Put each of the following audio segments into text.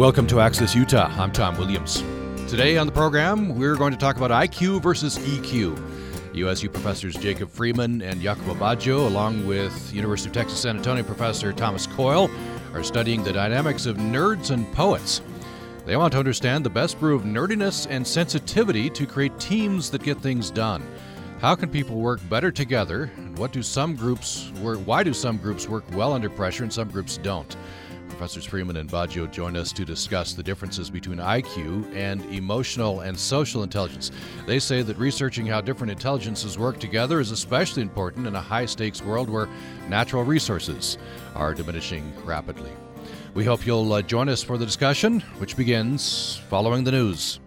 Welcome to Access Utah. I'm Tom Williams. Today on the program, we're going to talk about IQ versus EQ. USU professors Jacob Freeman and Jacopo Baggio, along with University of Texas San Antonio professor Thomas Coyle, are studying the dynamics of nerds and poets. They want to understand the best brew of nerdiness and sensitivity to create teams that get things done. How can people work better together? And what do some groups work? Why do some groups work well under pressure and some groups don't? Professors Freeman and Baggio join us to discuss the differences between IQ and emotional and social intelligence. They say that researching how different intelligences work together is especially important in a high stakes world where natural resources are diminishing rapidly. We hope you'll uh, join us for the discussion, which begins following the news.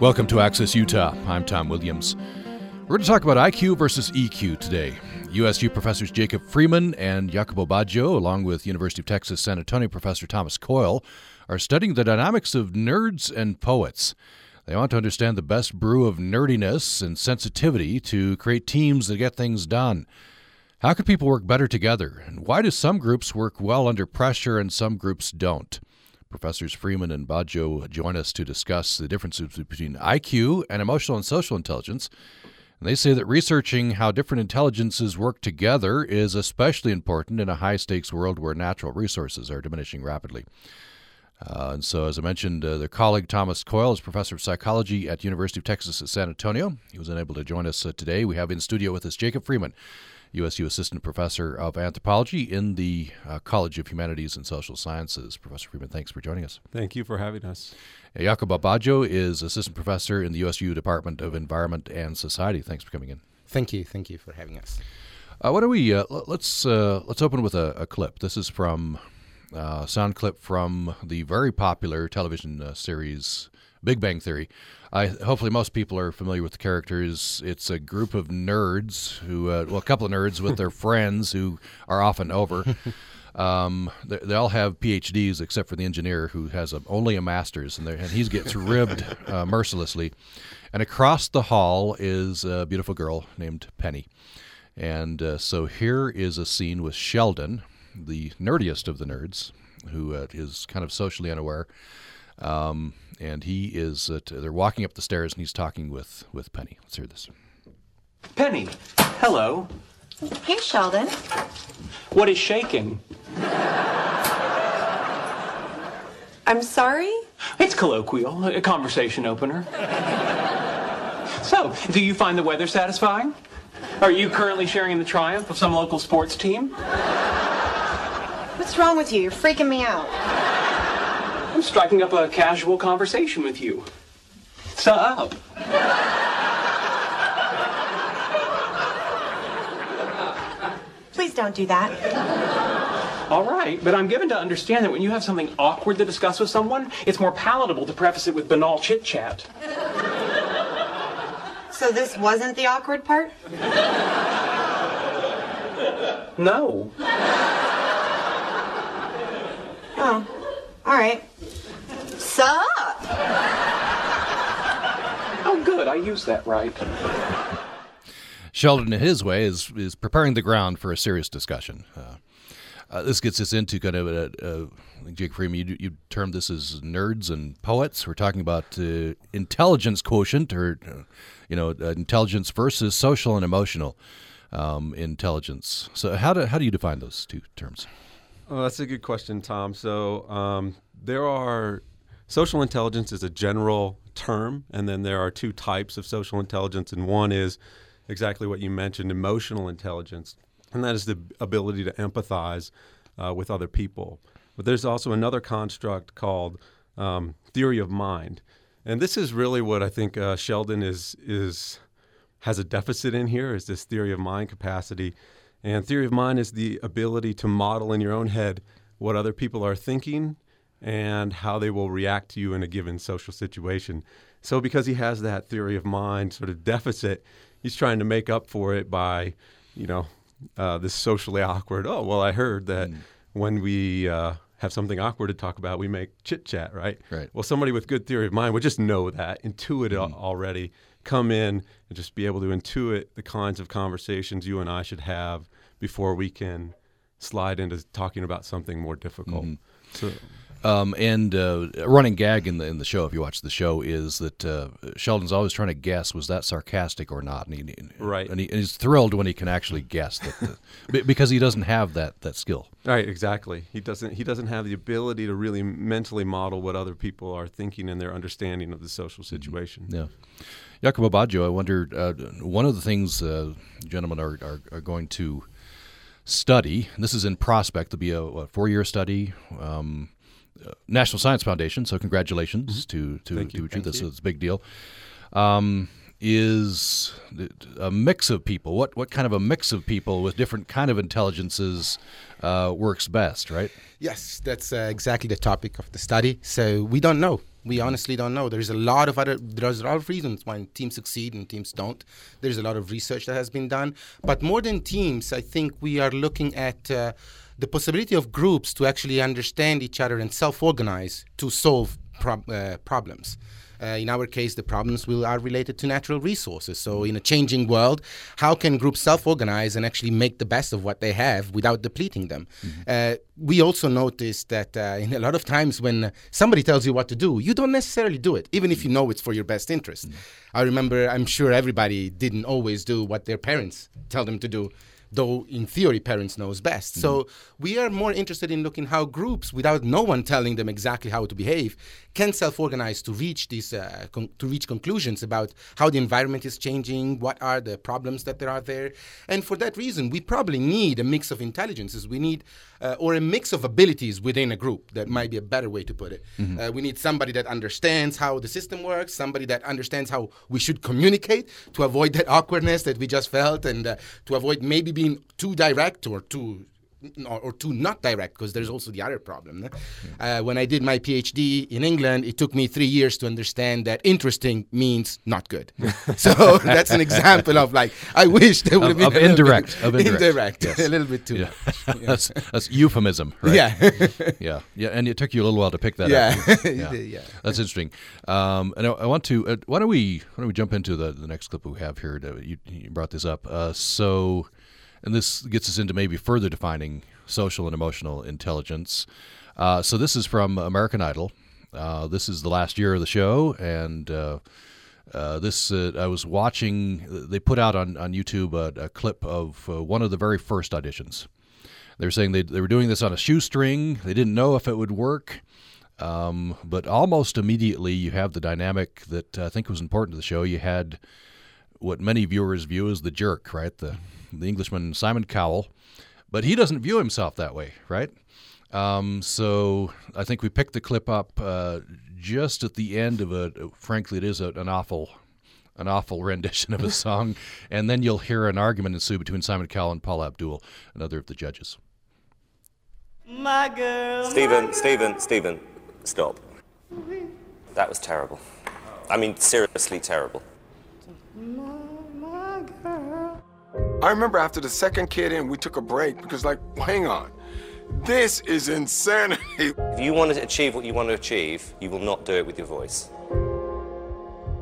Welcome to Access Utah. I'm Tom Williams. We're going to talk about IQ versus EQ today. USU professors Jacob Freeman and Jacopo Baggio, along with University of Texas San Antonio professor Thomas Coyle, are studying the dynamics of nerds and poets. They want to understand the best brew of nerdiness and sensitivity to create teams that get things done. How can people work better together? And why do some groups work well under pressure and some groups don't? Professors Freeman and Baggio join us to discuss the differences between IQ and emotional and social intelligence. And they say that researching how different intelligences work together is especially important in a high stakes world where natural resources are diminishing rapidly. Uh, and so, as I mentioned, uh, their colleague Thomas Coyle is professor of psychology at University of Texas at San Antonio. He was unable to join us uh, today. We have in studio with us Jacob Freeman. USU Assistant Professor of Anthropology in the uh, College of Humanities and Social Sciences. Professor Freeman, thanks for joining us. Thank you for having us. Uh, Jacopo Baggio is Assistant Professor in the USU Department of Environment and Society. Thanks for coming in. Thank you. Thank you for having us. Uh, why don't we uh, let's uh, let's open with a, a, clip. This is from uh, sound clip from the very popular television uh, series Big Bang Theory. I hopefully most people are familiar with the characters. It's a group of nerds who, uh, well, a couple of nerds with their friends who are often over. Um, they, they, all have PhDs except for the engineer who has a, only a master's, and, and he gets ribbed uh, mercilessly. And across the hall is a beautiful girl named Penny. And uh, so here is a scene with Sheldon, the nerdiest of the nerds, who uh, is kind of socially unaware. Um, and he is uh, they're walking up the stairs and he's talking with with Penny. Let's hear this. Penny, hello. Hey, Sheldon. What is shaking? I'm sorry? It's colloquial, a conversation opener. so, do you find the weather satisfying? Are you currently sharing in the triumph of some local sports team? What's wrong with you? You're freaking me out. I'm striking up a casual conversation with you. Sup? Please don't do that. All right, but I'm given to understand that when you have something awkward to discuss with someone, it's more palatable to preface it with banal chit chat. So this wasn't the awkward part? No. Oh, all right. Sup? Oh, good. I used that right. Sheldon, in his way, is is preparing the ground for a serious discussion. Uh, uh, this gets us into kind of a, a Jake Freeman. You, you termed this as nerds and poets. We're talking about uh, intelligence quotient, or uh, you know, uh, intelligence versus social and emotional um, intelligence. So, how do how do you define those two terms? Oh, that's a good question, Tom. So, um, there are social intelligence is a general term, and then there are two types of social intelligence, and one is exactly what you mentioned, emotional intelligence, and that is the ability to empathize uh, with other people. But there's also another construct called um, theory of mind, and this is really what I think uh, Sheldon is is has a deficit in here is this theory of mind capacity. And theory of mind is the ability to model in your own head what other people are thinking and how they will react to you in a given social situation. So, because he has that theory of mind sort of deficit, he's trying to make up for it by, you know, uh, this socially awkward. Oh, well, I heard that mm. when we uh, have something awkward to talk about, we make chit chat, right? Right. Well, somebody with good theory of mind would just know that, intuit mm. already, come in and just be able to intuit the kinds of conversations you and I should have before we can slide into talking about something more difficult. Mm-hmm. So. Um, and uh, a running gag in the in the show, if you watch the show, is that uh, Sheldon's always trying to guess was that sarcastic or not, and he, right, and, he, and he's thrilled when he can actually guess that, the, because he doesn't have that that skill. Right, exactly. He doesn't he doesn't have the ability to really mentally model what other people are thinking and their understanding of the social mm-hmm. situation. Mm-hmm. Yeah. Jacopo Baggio, I wonder, uh, one of the things uh, gentlemen are, are, are going to study. This is in Prospect. There'll be a, a four-year study. Um, National Science Foundation. So congratulations mm-hmm. to to Thank to you. you. This is a big deal. Um, is a mix of people. What what kind of a mix of people with different kind of intelligences uh, works best, right? Yes, that's uh, exactly the topic of the study. So we don't know We honestly don't know. There's a lot of other. There's a lot of reasons why teams succeed and teams don't. There's a lot of research that has been done. But more than teams, I think we are looking at. Uh, the possibility of groups to actually understand each other and self-organize to solve prob- uh, problems. Uh, in our case, the problems will, are related to natural resources. So, in a changing world, how can groups self organize and actually make the best of what they have without depleting them? Mm-hmm. Uh, we also noticed that uh, in a lot of times when somebody tells you what to do, you don't necessarily do it, even if you know it's for your best interest. Mm-hmm. I remember, I'm sure everybody didn't always do what their parents tell them to do though in theory parents knows best. Mm-hmm. So we are more interested in looking how groups, without no one telling them exactly how to behave, can self-organize to reach these uh, con- to reach conclusions about how the environment is changing, what are the problems that there are there, and for that reason, we probably need a mix of intelligences. We need uh, or a mix of abilities within a group. That might be a better way to put it. Mm-hmm. Uh, we need somebody that understands how the system works, somebody that understands how we should communicate to avoid that awkwardness that we just felt, and uh, to avoid maybe being too direct or too or, too not direct because there's also the other problem. Uh, when I did my PhD in England, it took me three years to understand that interesting means not good. so that's an example of like I wish there would have been of indirect, of indirect, indirect yes. a little bit too yeah. much. that's, that's euphemism, right? Yeah, yeah, yeah. And it took you a little while to pick that yeah. up. Yeah, yeah. That's interesting. Um, and I, I, want to. Uh, why don't we? Why don't we jump into the, the next clip we have here? To, you, you brought this up. Uh, so and this gets us into maybe further defining social and emotional intelligence. Uh, so this is from American Idol. Uh, this is the last year of the show, and uh, uh this uh, I was watching. They put out on on YouTube a, a clip of uh, one of the very first auditions. They were saying they they were doing this on a shoestring. They didn't know if it would work. Um, but almost immediately, you have the dynamic that I think was important to the show. You had what many viewers view as the jerk, right? The the Englishman Simon Cowell, but he doesn't view himself that way, right? Um, so I think we picked the clip up uh, just at the end of a. Frankly, it is a, an awful, an awful rendition of a song, and then you'll hear an argument ensue between Simon Cowell and Paula Abdul, another of the judges. My girl. Stephen, Stephen, Stephen, stop. That was terrible. I mean, seriously terrible. I remember after the second kid in, we took a break because, like, hang on. This is insanity. If you want to achieve what you want to achieve, you will not do it with your voice.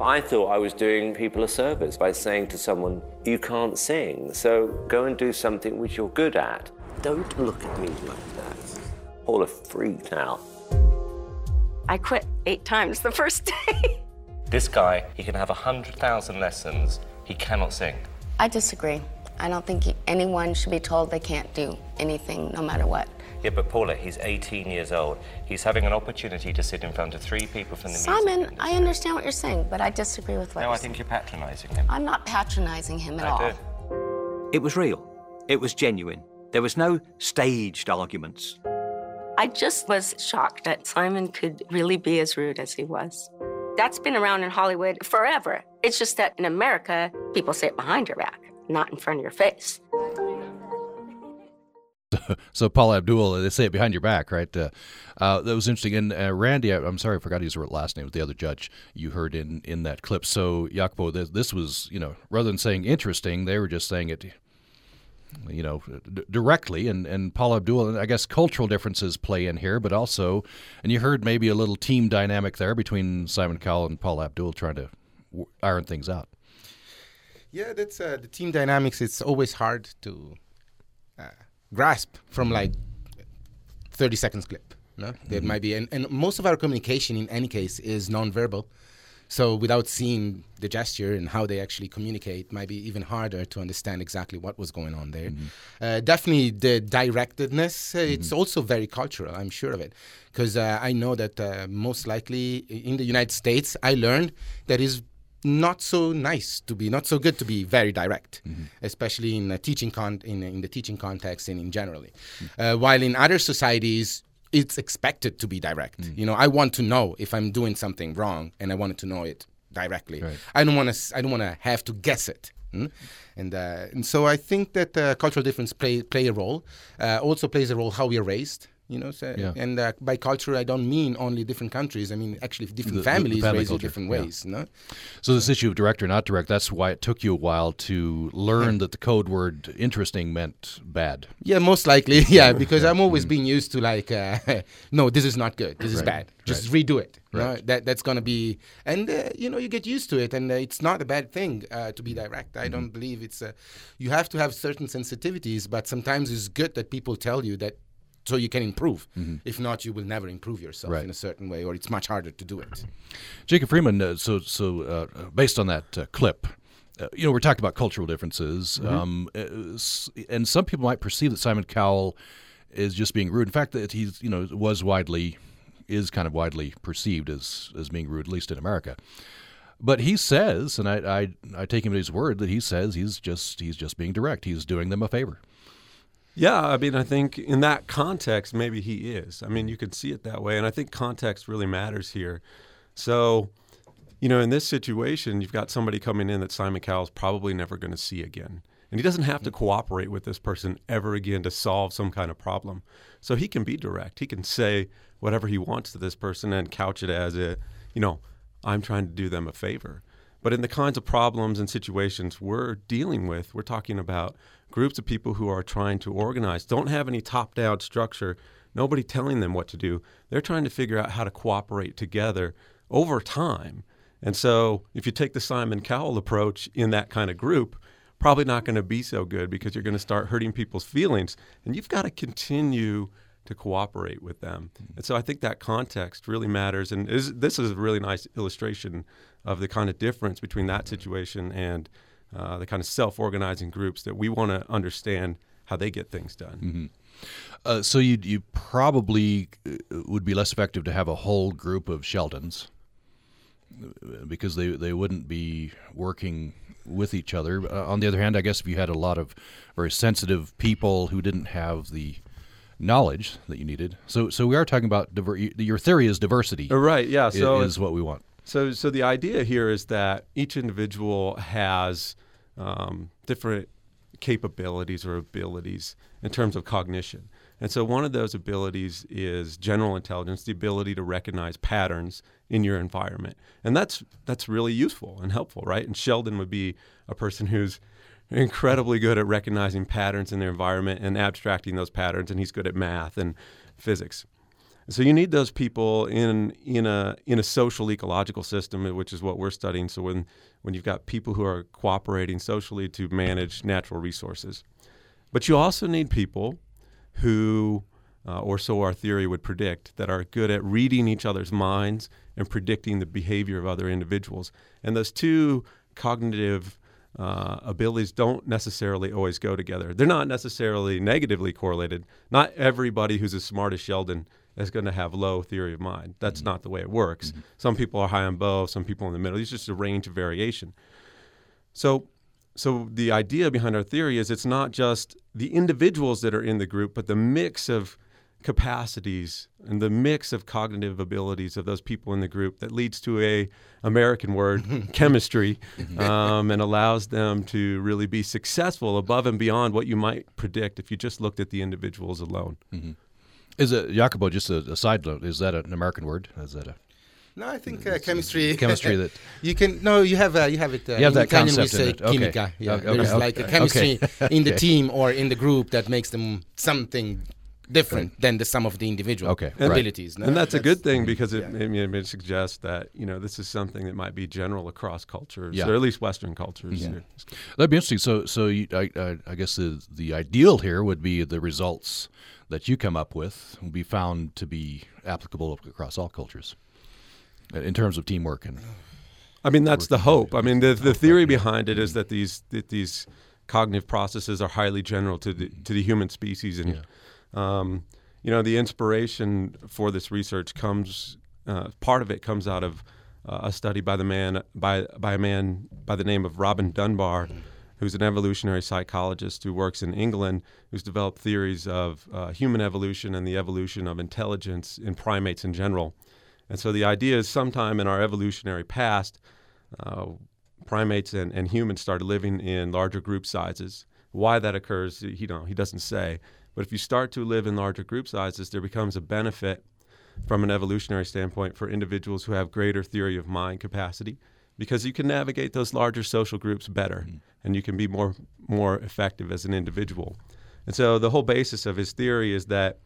I thought I was doing people a service by saying to someone, You can't sing, so go and do something which you're good at. Don't look at me like that. Paula freaked out. I quit eight times the first day. this guy, he can have 100,000 lessons, he cannot sing. I disagree. I don't think anyone should be told they can't do anything no matter what. Yeah, but Paula, he's 18 years old. He's having an opportunity to sit in front of three people from the Simon, music I understand what you're saying, but I disagree with what No, I think you're patronising him. I'm not patronising him at I all. Do. It was real. It was genuine. There was no staged arguments. I just was shocked that Simon could really be as rude as he was. That's been around in Hollywood forever. It's just that in America, people say it behind your back not in front of your face. so Paula Abdul, they say it behind your back, right? Uh, uh, that was interesting. And uh, Randy, I, am sorry, I forgot his last name. The other judge you heard in in that clip. So Jacopo, this, this was you know rather than saying interesting, they were just saying it, you know, d- directly. And and Paula Abdul, I guess cultural differences play in here, but also, and you heard maybe a little team dynamic there between Simon Cowell and Paula Abdul trying to iron things out. Yeah, that's uh, the team dynamics. It's always hard to uh, grasp from like 30 seconds clip. No, mm-hmm. there might be, and, and most of our communication in any case is nonverbal. So without seeing the gesture and how they actually communicate, might be even harder to understand exactly what was going on there. Mm-hmm. Uh, definitely the directedness. Uh, mm-hmm. It's also very cultural. I'm sure of it, because uh, I know that uh, most likely in the United States, I learned that is not so nice to be, not so good to be very direct, mm-hmm. especially in teaching con- in, in the teaching context and in generally. Mm-hmm. Uh, while in other societies, it's expected to be direct. Mm-hmm. You know, I want to know if I'm doing something wrong, and I wanted to know it directly. Right. I don't want to. I don't want to have to guess it. Mm? And, uh, and so I think that uh, cultural difference play play a role. Uh, also plays a role how we are raised. You know, so, Yeah. and uh, by culture I don't mean only different countries. I mean actually different The- the families family raised in culture, different yeah. ways. No, So this issue of direct or not direct, that's why it took you a while to learn that the code word interesting meant bad. Yeah, most likely. Yeah, because I'm always being used to like, uh, no, this is not good. This is. Right, bad. Just redo it. Right. That that's gonna be, and uh, you know, you get used to it, and uh, it's not a bad thing uh, to be direct. I Mm-hmm. don't believe it's. Uh, you have to have certain sensitivities, but sometimes it's good that people tell you that. So you can improve. If not, you will never improve yourself Mm-hmm. Right. in a certain way, or it's much harder to do it. Jacob Freeman, uh, so so uh, based on that uh, clip, uh, you know, we're talking about cultural differences, um, uh, and some people might perceive that Simon Cowell is just being rude. In fact, that he's you know was widely is kind of widely perceived as as being rude, at least in America. But he says, and I, I I take him at his word that he says he's just he's just being direct. He's doing them a favor. Yeah, I mean, I think in that context, maybe he is. I mean, you could see it that way. And I think context really matters here. So, you know, in this situation, you've got somebody coming in that Simon Cowell's probably never going to see again. And he doesn't have to mm. cooperate with this person ever again to solve some kind of problem. So he can be direct. He can say whatever he wants to this person and couch it as a, you know, I'm trying to do them a favor. But in the kinds of problems and situations we're dealing with, we're talking about groups of people who are trying to organize, don't have any top down structure, nobody telling them what to do. They're trying to figure out how to cooperate together over time. And so if you take the Simon Cowell approach in that kind of group, probably not going to be so good because you're going to start hurting people's feelings. And you've got to continue to cooperate with them. And so I think that context really matters. And is, this is a really nice illustration of the kind of difference between that situation and uh, the kind of self organizing groups that we want to understand how they get things done. Uh, so you you probably uh, would be less effective to have a whole group of Sheldons uh, because they they wouldn't be working with each other. Uh, on the other hand, I guess if you had a lot of very sensitive people who didn't have the knowledge that you needed, so so we are talking about diver- your theory is diversity. Right, yeah. So is what we want. So, so the idea here is that each individual has um, different capabilities or abilities in terms of cognition. And so, one of those abilities is general intelligence, the ability to recognize patterns in your environment, and that's that's really useful and helpful, right? And Sheldon would be a person who's incredibly good at recognizing patterns in their environment and abstracting those patterns, and he's good at math and physics. So you need those people in in a in a social ecological system, which is what we're studying. So when when you've got people who are cooperating socially to manage natural resources, but you also need people who, uh, or so our theory would predict, that are good at reading each other's minds and predicting the behavior of other individuals. And those two cognitive uh, abilities don't necessarily always go together. They're not necessarily negatively correlated. Not everybody who's as smart as Sheldon is going to have low theory of mind. That's mm-hmm. not the way it works. Mm-hmm. Some people are high on both, some people in the middle. It's just a range of variation. So, so the idea behind our theory is it's not just the individuals that are in the group, but the mix of capacities and the mix of cognitive abilities of those people in the group that leads to a American word chemistry mm-hmm. um, and allows them to really be successful above and beyond what you might predict if you just looked at the individuals alone. Is it Jacopo? Just a, a side note. Is that an American word? Is that a No, I think uh, chemistry. chemistry that you can. No, you have. Uh, you have it. Uh, You have in that Italian we concept in say it. Okay. chimica. Yeah, Okay, there's okay, like a okay. chemistry in the Okay. team or in the group that makes them something different than the sum of the individual Okay, right. abilities. no? and that's, a good thing because it, yeah. I mean, it suggests that you know this is something that might be general across cultures, Yeah. or at least Western cultures. Yeah. That'd be interesting. So, so you, I, I, I guess the the ideal here would be the results that you come up with will be found to be applicable across all cultures uh, in terms of teamwork and. I mean, that's the hope. I mean, the the theory behind it is that these that these cognitive processes are highly general to the to the human species, and um, you know, the inspiration for this research comes. Uh, part of it comes out of uh, a study by the man by by a man by the name of Robin Dunbar, who's an evolutionary psychologist who works in England, who's developed theories of uh, human evolution and the evolution of intelligence in primates in general. And so the idea is sometime in our evolutionary past, uh, primates and, and humans started living in larger group sizes. Why that occurs, he don't he doesn't say, But if you start to live in larger group sizes, there becomes a benefit from an evolutionary standpoint for individuals who have greater theory of mind capacity because you can navigate those larger social groups better mm-hmm. And you can be more more effective as an individual. And so the whole basis of his theory is that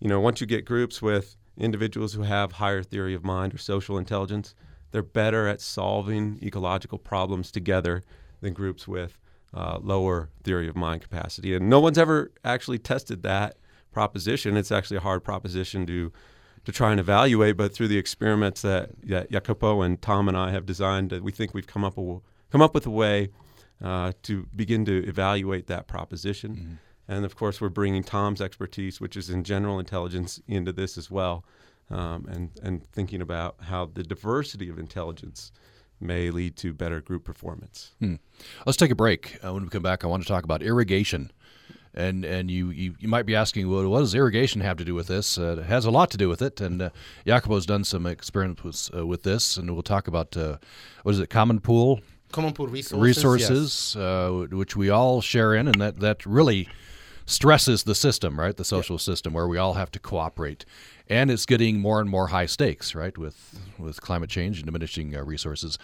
you know once you get groups with individuals who have higher theory of mind or social intelligence, they're better at solving ecological problems together than groups with uh, lower theory of mind capacity. And no one's ever actually tested that proposition. It's actually a hard proposition to to try and evaluate. But through the experiments that, that Jacopo and Tom and I have designed, we think we've come up a, come up with a way uh, to begin to evaluate that proposition. Mm-hmm. And of course, we're bringing Tom's expertise, which is in general intelligence, into this as well, um, and and thinking about how the diversity of intelligence may lead to better group performance. Hmm. Let's take a break. Uh, when we come back, I want to talk about irrigation. And and you, you, you might be asking, well, what does irrigation have to do with this? Uh, it has a lot to do with it. And uh, Jacopo's done some experiments with, uh, with this, and we'll talk about uh, what is it, common pool? Common pool resources, resources, yes. Uh, which we all share in, and that that really stresses the system, right? The social yep. system where we all have to cooperate and it's getting more and more high stakes, right, with with climate change and diminishing uh, resources.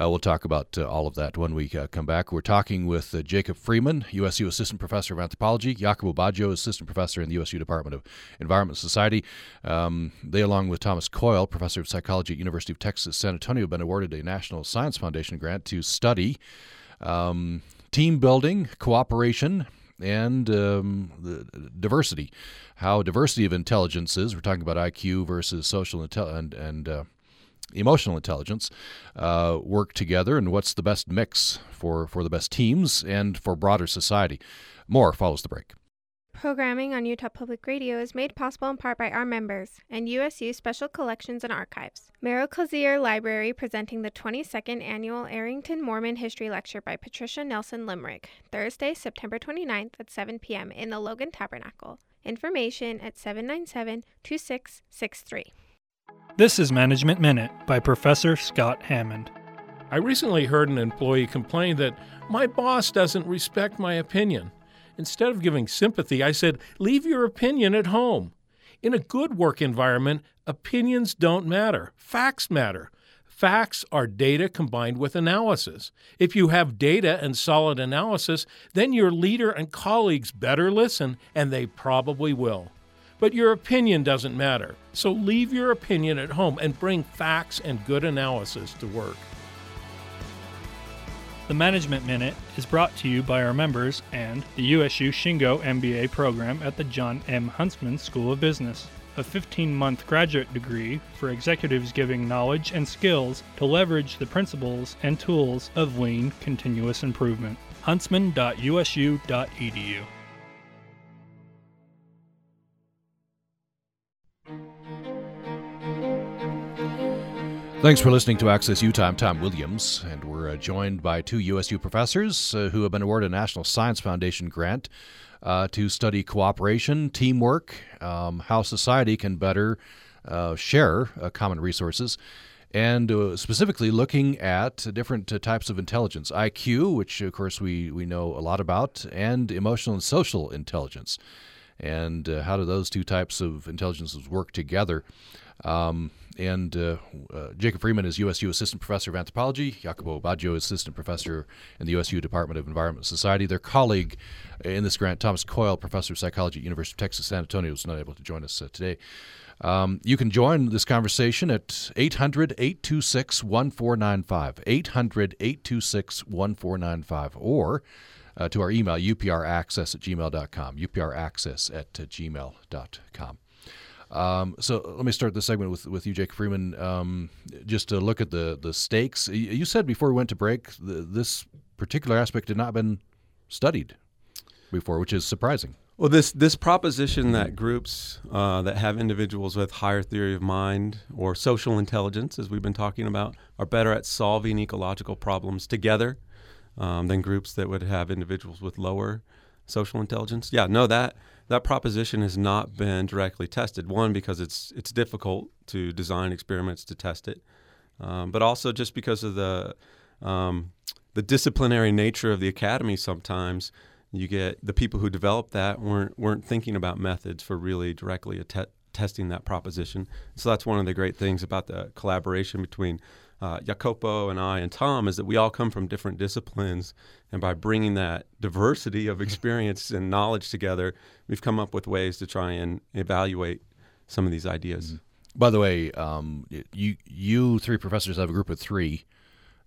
Uh, we'll talk about uh, all of that when we uh, come back. We're talking with uh, Jacob Freeman, USU Assistant Professor of Anthropology, Jacopo Baggio, Assistant Professor in the USU Department of Environment and Society. Um, they, along with Thomas Coyle, Professor of Psychology at University of Texas San Antonio, have been awarded a National Science Foundation grant to study um, team building, cooperation, and um, diversity. How diversity of intelligences, we're talking about IQ versus social intel- and, and uh, emotional intelligence, uh, work together, and what's the best mix for, for the best teams and for broader society. More follows the break. Programming on Utah Public Radio is made possible in part by our members and USU Special Collections and Archives. Merrill Cazier Library presenting the 22nd Annual Arrington Mormon History Lecture by Patricia Nelson Limerick, Thursday, September 29th at 7 p.m. in the Logan Tabernacle. Information at 797 2663. This is Management Minute by Professor Scott Hammond. I recently heard an employee complain that my boss doesn't respect my opinion. Instead of giving sympathy, I said, Leave your opinion at home. In a good work environment, opinions don't matter, facts matter. Facts are data combined with analysis. If you have data and solid analysis, then your leader and colleagues better listen, and they probably will. But your opinion doesn't matter, so leave your opinion at home and bring facts and good analysis to work. The Management Minute is brought to you by our members and the USU Shingo MBA program at the John M. Huntsman School of Business, a 15 month graduate degree for executives giving knowledge and skills to leverage the principles and tools of lean continuous improvement. huntsman.usu.edu. Thanks for listening to Access Utah. I'm Tom Williams, and we're uh, joined by two USU professors uh, who have been awarded a National Science Foundation grant uh, to study cooperation, teamwork, um, how society can better uh, share uh, common resources, and uh, specifically looking at different types of intelligence IQ, which of course we, we know a lot about, and emotional and social intelligence. And how do those two types of intelligences work together? Um, and uh, uh, Jacob Freeman is USU Assistant Professor of Anthropology. Jacopo Baggio is Assistant Professor in the USU Department of Environment and Society. Their colleague in this grant, Thomas Coyle, Professor of Psychology at University of Texas San Antonio, is not able to join us uh, today. Um, you can join this conversation at 800 826 1495. 800 826 1495. Or uh, to our email, upraccess at gmail.com. upraccess at uh, gmail.com. Um, so let me start this segment with, with you, Jake Freeman. Um, just to look at the the stakes. You said before we went to break, the, this particular aspect had not been studied before, which is surprising. Well, this this proposition that groups uh, that have individuals with higher theory of mind or social intelligence, as we've been talking about, are better at solving ecological problems together um, than groups that would have individuals with lower social intelligence. Yeah, no, that that proposition has not been directly tested. One, because it's it's difficult to design experiments to test it, um, but also just because of the um, the disciplinary nature of the academy. Sometimes you get the people who developed that weren't weren't thinking about methods for really directly te- testing that proposition. So that's one of the great things about the collaboration between uh, Jacopo and I and Tom is that we all come from different disciplines, and by bringing that diversity of experience and knowledge together, we've come up with ways to try and evaluate some of these ideas. Mm-hmm. By the way, um, you you three professors have a group of three.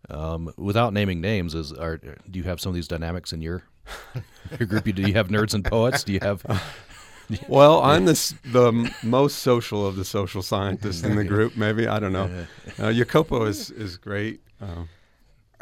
Um, without naming names, is are do you have some of these dynamics in your your group? Do you have nerds and poets? Do you have? well, I'm the the most social of the social scientists in the group. Maybe I don't know. Uh, Jacopo is is great. Um,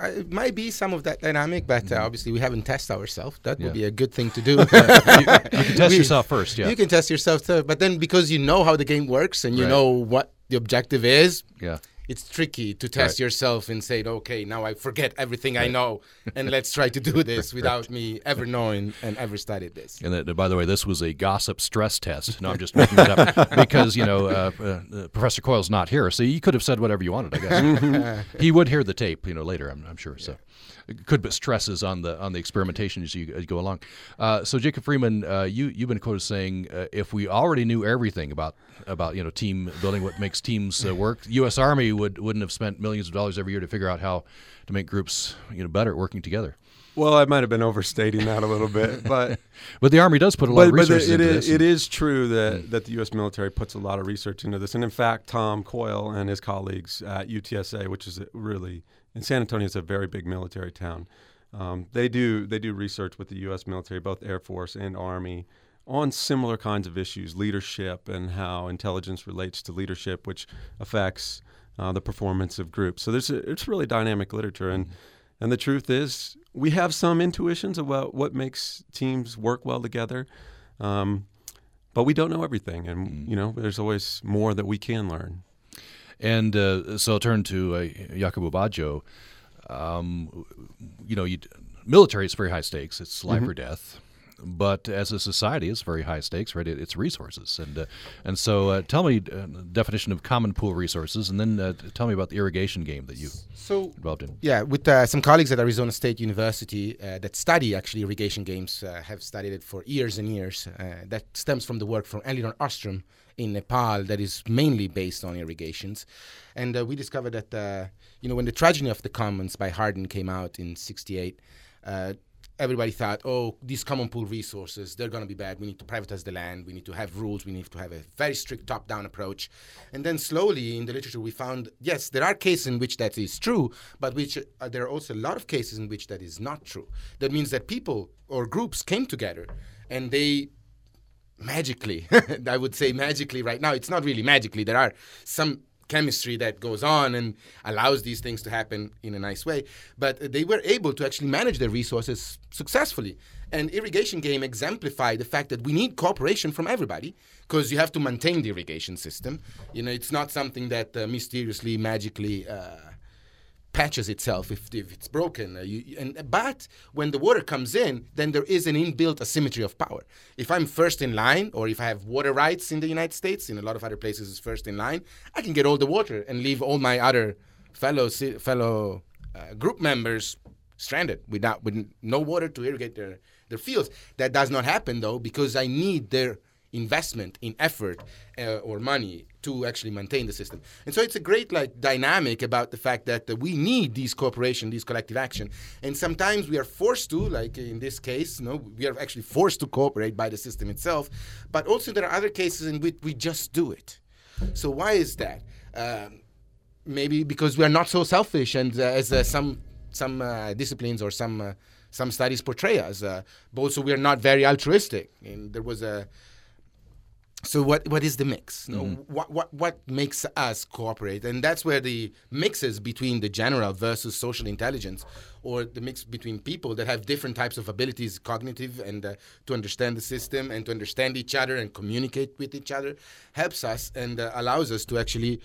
uh, it might be some of that dynamic, but uh, mm-hmm. obviously we haven't tested ourselves. That yeah. would be a good thing to do. you, you, can test we, yourself first, yeah. You can test yourself too, but then because you know how the game works and you right. know what the objective is, yeah, it's tricky to test right. yourself and say, okay, now I forget everything right. I know, and let's try to do this without me ever knowing and ever studied this. And that, by the way, this was a gossip stress test. No, I'm just making it up because you know uh, uh, Professor Coyle's not here, so you could have said whatever you wanted. I guess he would hear the tape, you know, later. I'm, I'm sure. Yeah. So could put stresses on the on the experimentation as you, as you go along. Uh, so Jacob Freeman, uh, you you've been quoted saying uh, if we already knew everything about about you know team building, what makes teams uh, work, U.S. Army would wouldn't have spent millions of dollars every year to figure out how to make groups you know better at working together. Well, I might have been overstating that a little bit, but but the Army does put a lot but, of resources but it, into this. It is true that, that the U.S. military puts a lot of research into this, and in fact, Tom Coyle and his colleagues at UTSA, which is really in San Antonio, is a very big military town. Um, they do they do research with the U.S. military, both Air Force and Army, on similar kinds of issues, leadership and how intelligence relates to leadership, which affects uh, the performance of groups. So there's a, it's really dynamic literature, and mm-hmm. and the truth is we have some intuitions about what makes teams work well together, um, but we don't know everything, and mm-hmm. you know there's always more that we can learn. And uh, so I'll turn to uh, Jacopo Baggio. Um, you know, you, military is very high stakes. It's life mm-hmm. or death. But as a society, it's very high stakes, right? It's resources, and uh, and so uh, tell me uh, definition of common pool resources, and then uh, tell me about the irrigation game that you so involved in. Yeah, with uh, some colleagues at Arizona State University uh, that study actually irrigation games have studied it for years and years. that stems from the work from Elinor Ostrom in Nepal that is mainly based on irrigations. And uh, we discovered that, uh, you know, when the Tragedy of the Commons by Hardin came out in 68, uh, everybody thought, oh, these common pool resources, they're going to be bad. We need to privatize the land. We need to have rules. We need to have a very strict top down approach. And then slowly in the literature, we found, yes, there are cases in which that is true, but which uh, there are also a lot of cases in which that is not true. That means that people or groups came together and they magically, I would say magically right now, it's not really magically. There are some chemistry that goes on and allows these things to happen in a nice way. But they were able to actually manage their resources successfully. And irrigation game exemplify the fact that we need cooperation from everybody because you have to maintain the irrigation system. You know, it's not something that uh, mysteriously, magically. Uh, patches itself if, if it's broken. Uh, you, and, but when the water comes in, then there is an inbuilt asymmetry of power. If I'm first in line, or if I have water rights in the United States, in a lot of other places first in line, I can get all the water and leave all my other fellow fellow uh, group members stranded without with no water to irrigate their, their fields. That does not happen though because I need their investment in effort uh, or money to actually maintain the system. And so it's a great like dynamic about the fact that uh, we need these cooperation, these collective action. And sometimes we are forced to, like in this case, you know, we are actually forced to cooperate by the system itself. But also there are other cases in which we just do it. So why is that? Um, maybe because we are not so selfish, and uh, as uh, some some uh, disciplines or some uh, some studies portray us. But also, we are not very altruistic. And there was a so what what is the mix mm-hmm. what what what makes us cooperate and that's where the mixes between the general versus social intelligence or the mix between people that have different types of abilities cognitive and uh, to understand the system and to understand each other and communicate with each other helps us and uh, allows us to actually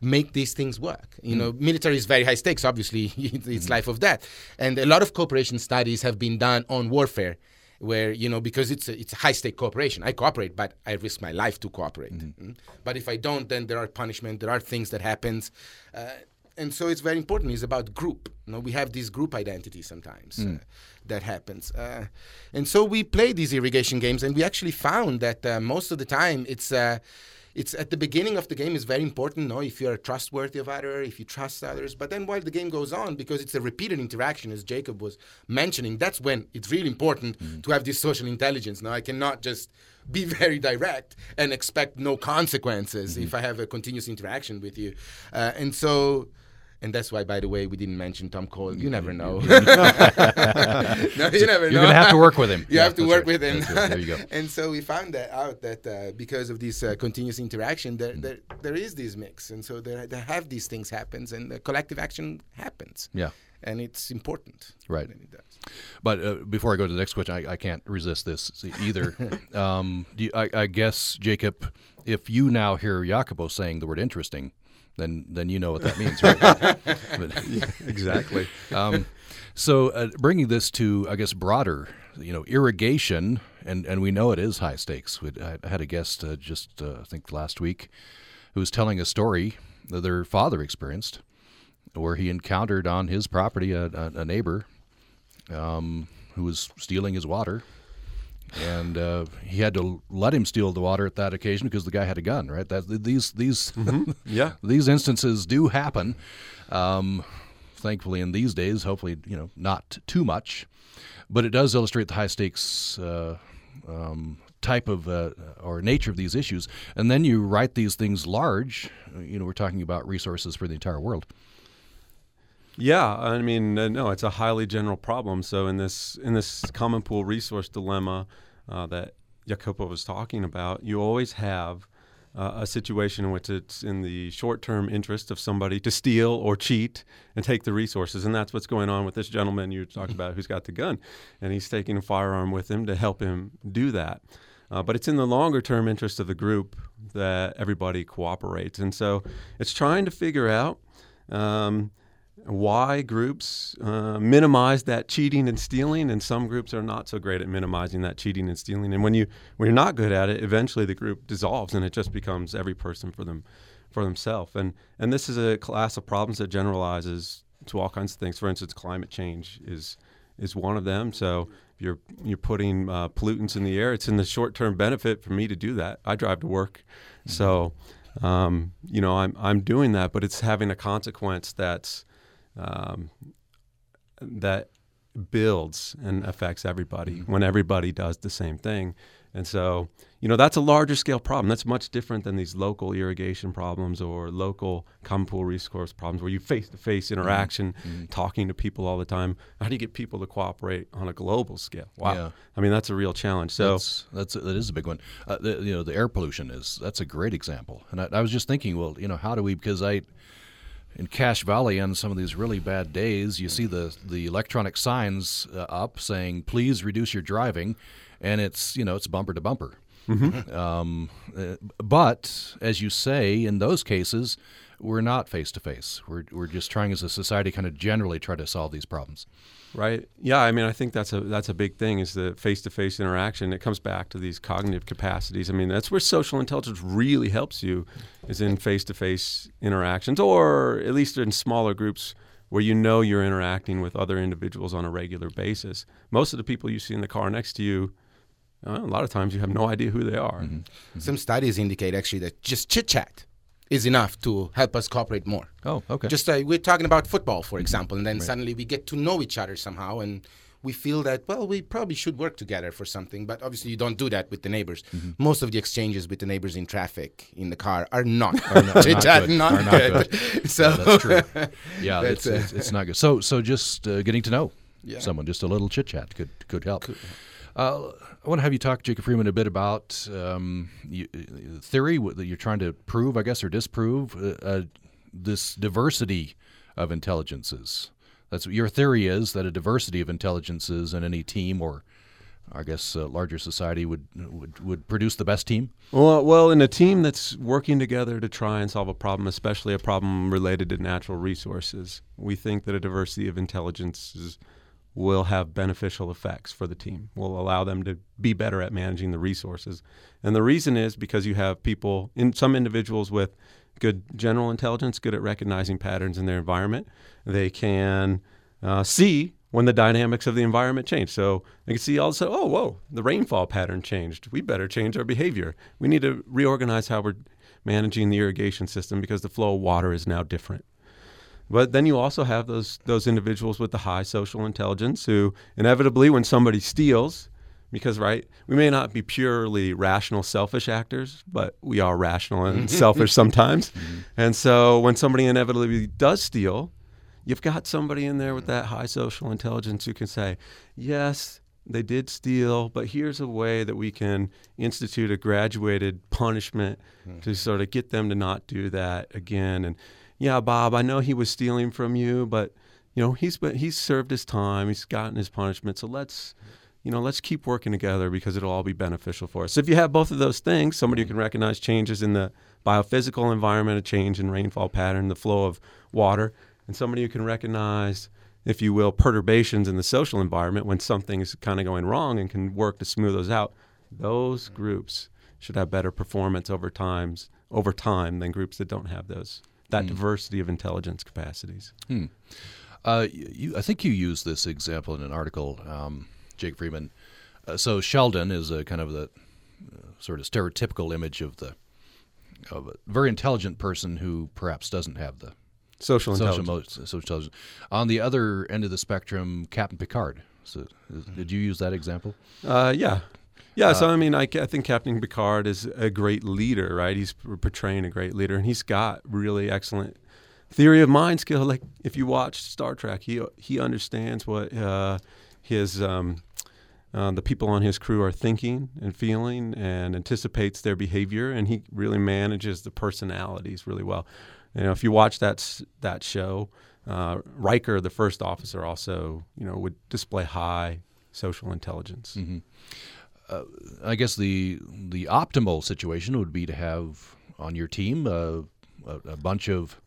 make these things work. You mm. know, military is very high stakes. Obviously, it's mm. life of death, and a lot of cooperation studies have been done on warfare where you know because it's a, it's a high stake cooperation i cooperate but i risk my life to cooperate mm-hmm. mm-hmm. but if i don't then there are punishment there are things that happens uh, and so it's very important. It's about group. You know, we have this group identity sometimes Mm. uh, that happens, uh, and so we play these irrigation games, and we actually found that uh, most of the time it's. It's at the beginning of the game is very important, no? If you're a trustworthy of other, if you trust others. But then while the game goes on, because it's a repeated interaction, as Jacob was mentioning, that's when it's really important to have this social intelligence. Now I cannot just be very direct and expect no consequences if I have a continuous interaction with you. Uh, and so and that's why, by the way, we didn't mention Tom Coyle. You never know. no, you never know. You're gonna have to work with him. you Yeah, have to work right. with him. Right. There you go. and so we found that out that uh, because of this uh, continuous interaction, there, Mm. there there is this mix, and so there, there have these things happens, and the collective action happens. Yeah. and it's important. Right. it. But uh, before I go to the next question, I, I can't resist this either. um, do you, I, I guess, Jacob, if you now hear Jacopo saying the word interesting, then then you know what that means, right? Exactly. Um, so uh, bringing this to, I guess, broader, you know, irrigation, and, and we know it is high stakes. We, I had a guest uh, just, uh, I think, last week who was telling a story that their father experienced where he encountered on his property a, a, a neighbor um, who was stealing his water. And uh, he had to let him steal the water at that occasion because the guy had a gun, right? That these these Mhm. Yeah. these instances do happen. Um, thankfully, in these days, hopefully, you know, not too much, but it does illustrate the high stakes uh, um, type of uh, or nature of these issues. And then you write these things large. You know, we're talking about resources for the entire world. Yeah, I mean, uh, no, it's a highly general problem. So in this in this common pool resource dilemma uh, that Jacopo was talking about, you always have uh, a situation in which it's in the short-term interest of somebody to steal or cheat and take the resources, and that's what's going on with this gentleman you talked about who's got the gun, and he's taking a firearm with him to help him do that. Uh, but it's in the longer term interest of the group that everybody cooperates. And so it's trying to figure out um, why groups uh, minimize that cheating and stealing, and some groups are not so great at minimizing that cheating and stealing. And when you when you're not good at it, eventually the group dissolves, and it just becomes every person for them for themselves. And and this is a class of problems that generalizes to all kinds of things. For instance, climate change is is one of them. So if you're you're putting uh, pollutants in the air, it's in the short term benefit for me to do that. I drive to work, so um, you know I'm I'm doing that, but it's having a consequence that's um, that builds and affects everybody when everybody does the same thing. And so, you know, that's a larger scale problem. That's much different than these local irrigation problems or local common pool resource problems where you face to face interaction, talking to people all the time. How do you get people to cooperate on a global scale? Wow. Yeah. I mean, that's a real challenge. So, that's, that's that is a big one. Uh, the, you know, the air pollution is that's a great example. And I, I was just thinking, well, you know, how do we? Because I in Cache Valley on some of these really bad days, you see the the electronic signs uh, up saying please reduce your driving, and it's you know it's bumper to bumper. Mhm. Um, uh, but as you say, in those cases, we're not face to face. We're we're just trying as a society kind of generally try to solve these problems. Right. Yeah. I mean, I think that's a that's a big thing is the face-to-face interaction. It comes back to these cognitive capacities. I mean, that's where social intelligence really helps you, is in face-to-face interactions, or at least in smaller groups where you know you're interacting with other individuals on a regular basis. Most of the people you see in the car next to you, uh, a lot of times you have no idea who they are. Some studies indicate actually that just chit chat is enough to help us cooperate more. Oh, okay. Just uh, we're talking about football, for example, and then suddenly we get to know each other somehow, and we feel that well, we probably should work together for something. But obviously, you don't do that with the neighbors. Most of the exchanges with the neighbors in traffic in the car are not Are not- not not, Are not good. good. so Yeah, that's true. Yeah, that's, it's, uh, it's, not good. So so just uh, getting to know Yeah. someone, just a little chit chat could could help. Uh, I want to have you talk, Jacob Freeman, a bit about um, you, theory that you're trying to prove, I guess, or disprove uh, uh, this diversity of intelligences. That's what your theory is that a diversity of intelligences in any team or I guess uh, larger society would, would would produce the best team. Well, well, in a team that's working together to try and solve a problem, especially a problem related to natural resources, we think that a diversity of intelligences will have beneficial effects for the team. Will allow them to be better at managing the resources. And the reason is because you have people in some individuals with good general intelligence, good at recognizing patterns in their environment. They can uh, see when the dynamics of the environment change. So they can see all of a sudden, oh, whoa, the rainfall pattern changed. We better change our behavior. We need to reorganize how we're managing the irrigation system because the flow of water is now different. But then you also have those those individuals with the high social intelligence who inevitably, when somebody steals, because right, we may not be purely rational, selfish actors, but we are rational and selfish sometimes. Mm-hmm. And so when somebody inevitably does steal, you've got somebody in there with that high social intelligence who can say, yes, they did steal, but here's a way that we can institute a graduated punishment hmm. to sort of get them to not do that again. And yeah, Bob, I know he was stealing from you, but you know he's been, he's served his time, he's gotten his punishment. So let's you know let's keep working together because it'll all be beneficial for us. So if you have both of those things, somebody who can recognize changes in the biophysical environment, a change in rainfall pattern, the flow of water, and somebody who can recognize if you will, perturbations in the social environment when something is kind of going wrong and can work to smooth those out, those groups should have better performance over times over time than groups that don't have those that Hmm. diversity of intelligence capacities. Hmm. Uh, you, I think you used this example in an article, um, Jake Freeman. Uh, so Sheldon is a kind of the uh, sort of stereotypical image of the of a very intelligent person who perhaps doesn't have the Social social, intelligence. mo- social intelligence. On the other end of the spectrum, Captain Picard. So, did you use that example? Uh, yeah. Yeah, so Uh, I mean, I, I think Captain Picard is a great leader, right? He's portraying a great leader, and he's got really excellent theory of mind skill. Like if you watch Star Trek, he he understands what uh, his um, uh, the people on his crew are thinking and feeling, and anticipates their behavior, and he really manages the personalities really well. You know, if you watch that that show, uh, Riker, the first officer, also you know would display high social intelligence. Mhm. Uh, I guess the the optimal situation would be to have on your team uh, a, a bunch of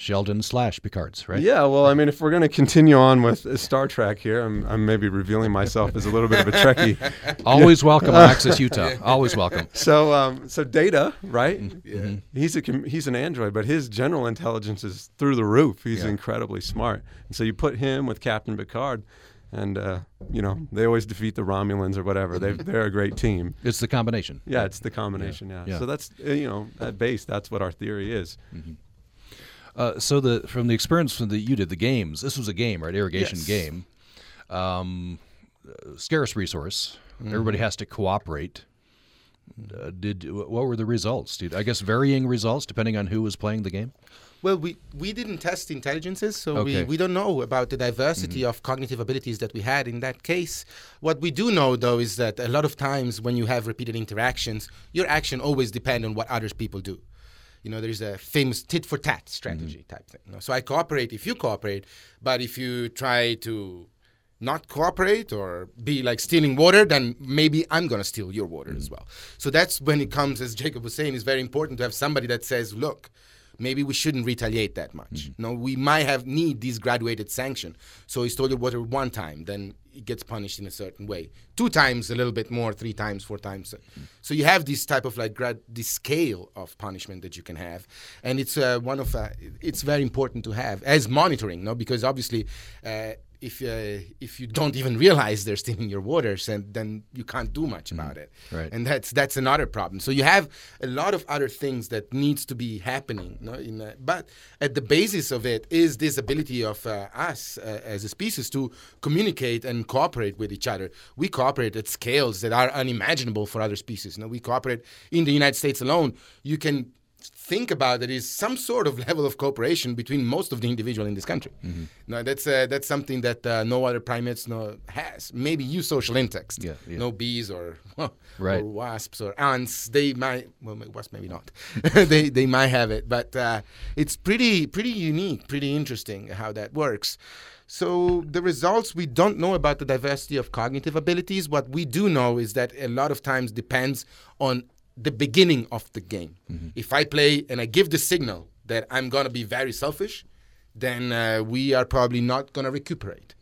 Sheldon slash Picards, right? Yeah, well, I mean, if we're going to continue on with Star Trek here, I'm, I'm maybe revealing myself as a little bit of a Trekkie. Always welcome on Access Utah. Always welcome. So, um, so Data, right? Mhm. He's a he's an android, but his general intelligence is through the roof. He's Yeah. incredibly smart, and so you put him with Captain Picard, and uh, you know they always defeat the Romulans or whatever. They they're a great team. It's the combination. Yeah, it's the combination. Yeah. Yeah. So that's uh, you know at base that's what our theory is. Uh, so the from the experience from the you did the games, this was a game, right? Irrigation Yes. game. Um, uh, scarce resource. Mhm. Everybody has to cooperate. Uh, did what were the results? Did, I guess varying results depending on who was playing the game. Well, we, we didn't test intelligences, so Okay. we, we don't know about the diversity of cognitive abilities that we had in that case. What we do know, though, is that a lot of times when you have repeated interactions, your action always depends on what others people do. You know, there's a famous tit for tat strategy type thing. So I cooperate if you cooperate, but if you try to not cooperate or be like stealing water, then maybe I'm going to steal your water as well. So that's when it comes, as Jacob was saying, it's very important to have somebody that says, look, maybe we shouldn't retaliate that much. No, we might have need these graduated sanction. So he stole your water one time, then he gets punished in a certain way. Two times, a little bit more. Three times, four times. So you have this type of like grad, this scale of punishment that you can have, and it's uh, one of uh, it's very important to have as monitoring. No, because obviously. Uh, if uh, if you don't even realize they're stealing your waters, and then you can't do much about it. Right. And that's that's another problem. So you have a lot of other things that needs to be happening. No? In uh, but at the basis of it is this ability of uh, us uh, as a species to communicate and cooperate with each other. We cooperate at scales that are unimaginable for other species. No? We cooperate in the United States alone. You can think about there is some sort of level of cooperation between most of the individual in this country. No, that's uh, that's something that uh, no other primates no has. Maybe you social insects. Yeah, yeah. No bees or Right. or wasps or ants. They might well wasps maybe not. they they might have it, but uh, it's pretty pretty unique, pretty interesting how that works. So the results we don't know about the diversity of cognitive abilities. What we do know is that a lot of times depends on the beginning of the game. If I play and I give the signal that I'm gonna be very selfish, then uh, we are probably not gonna recuperate.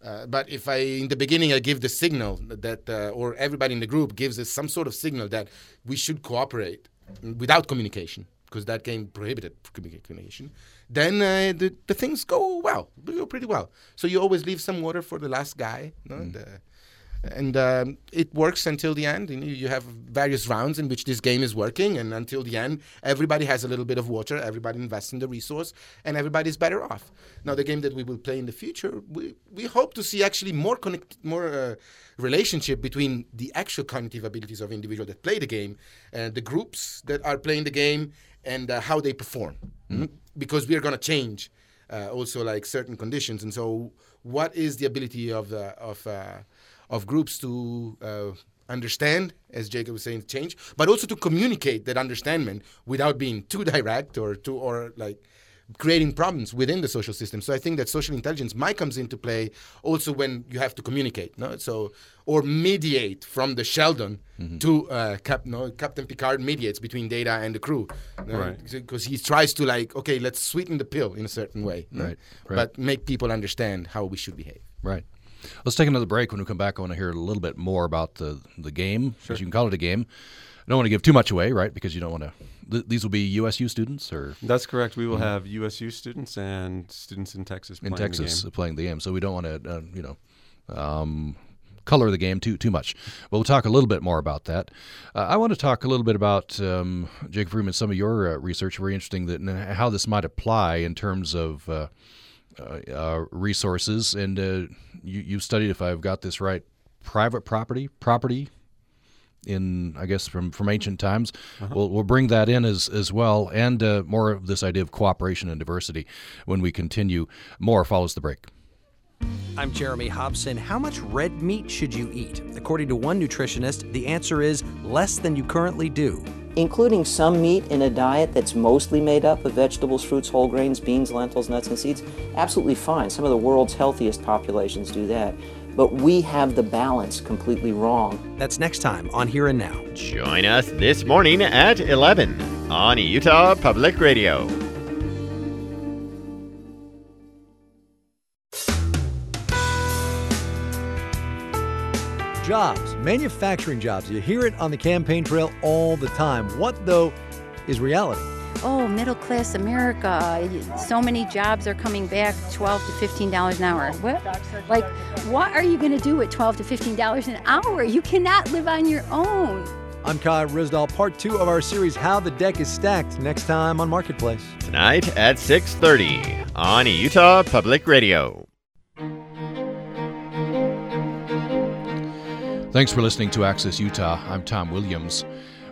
Uh, but if I, in the beginning, I give the signal that, uh, or everybody in the group gives us some sort of signal that we should cooperate without communication, because that game prohibited communication, then uh, the, the things go well, go pretty well. So you always leave some water for the last guy. No? Mm. The, and um, it works until the end. You, you have various rounds in which this game is working, and until the end, everybody has a little bit of water. Everybody invests in the resource, and everybody's better off. Now, the game that we will play in the future, we, we hope to see actually more connect, more uh, relationship between the actual cognitive abilities of individuals that play the game and the groups that are playing the game and uh, how they perform. Mm-hmm. Because we are going to change uh, also like certain conditions, and so what is the ability of the of uh, of groups to uh, understand, as Jacob was saying, change, but also to communicate that understanding without being too direct or too or like creating problems within the social system. So I think that social intelligence might comes into play also when you have to communicate, no? So or mediate from the Sheldon mm-hmm. to uh, Cap, no, Captain Picard mediates between Data and the crew, no? right? Because he tries to like, okay, let's sweeten the pill in a certain way, right? right? But make people understand how we should behave, right? Let's take another break. When we come back, I want to hear a little bit more about the the game, sure. you can call it a game. I don't want to give too much away, right? Because you don't want to. Th- these will be USU students, or that's correct. We will mm-hmm. have USU students and students in Texas in Texas the playing the game. So we don't want to, uh, you know, um, color the game too too much. But we'll talk a little bit more about that. Uh, I want to talk a little bit about um, Jacob Freeman. Some of your uh, research very interesting that how this might apply in terms of uh, uh, uh, resources, and uh, you, you studied, if I've got this right, private property, property in I guess from from ancient times. Uh-huh. We'll we'll bring that in as as well, and uh, more of this idea of cooperation and diversity when we continue. More follows the break. I'm Jeremy Hobson. How much red meat should you eat? According to one nutritionist, the answer is less than you currently do. Including some meat in a diet that's mostly made up of vegetables, fruits, whole grains, beans, lentils, nuts, and seeds, absolutely fine. Some of the world's healthiest populations do that. But we have the balance completely wrong. That's next time on Here and Now. Join us this morning at 11 on Utah Public Radio. jobs, manufacturing jobs. You hear it on the campaign trail all the time. What, though, is reality? Oh, middle class America. So many jobs are coming back 12 to $15 an hour. What? Like, what are you going to do with 12 to $15 an hour? You cannot live on your own. I'm Kai Ryssdal, part two of our series How the Deck is Stacked, next time on Marketplace. Tonight at 6.30 on Utah Public Radio. Thanks for listening to Access Utah. I'm Tom Williams.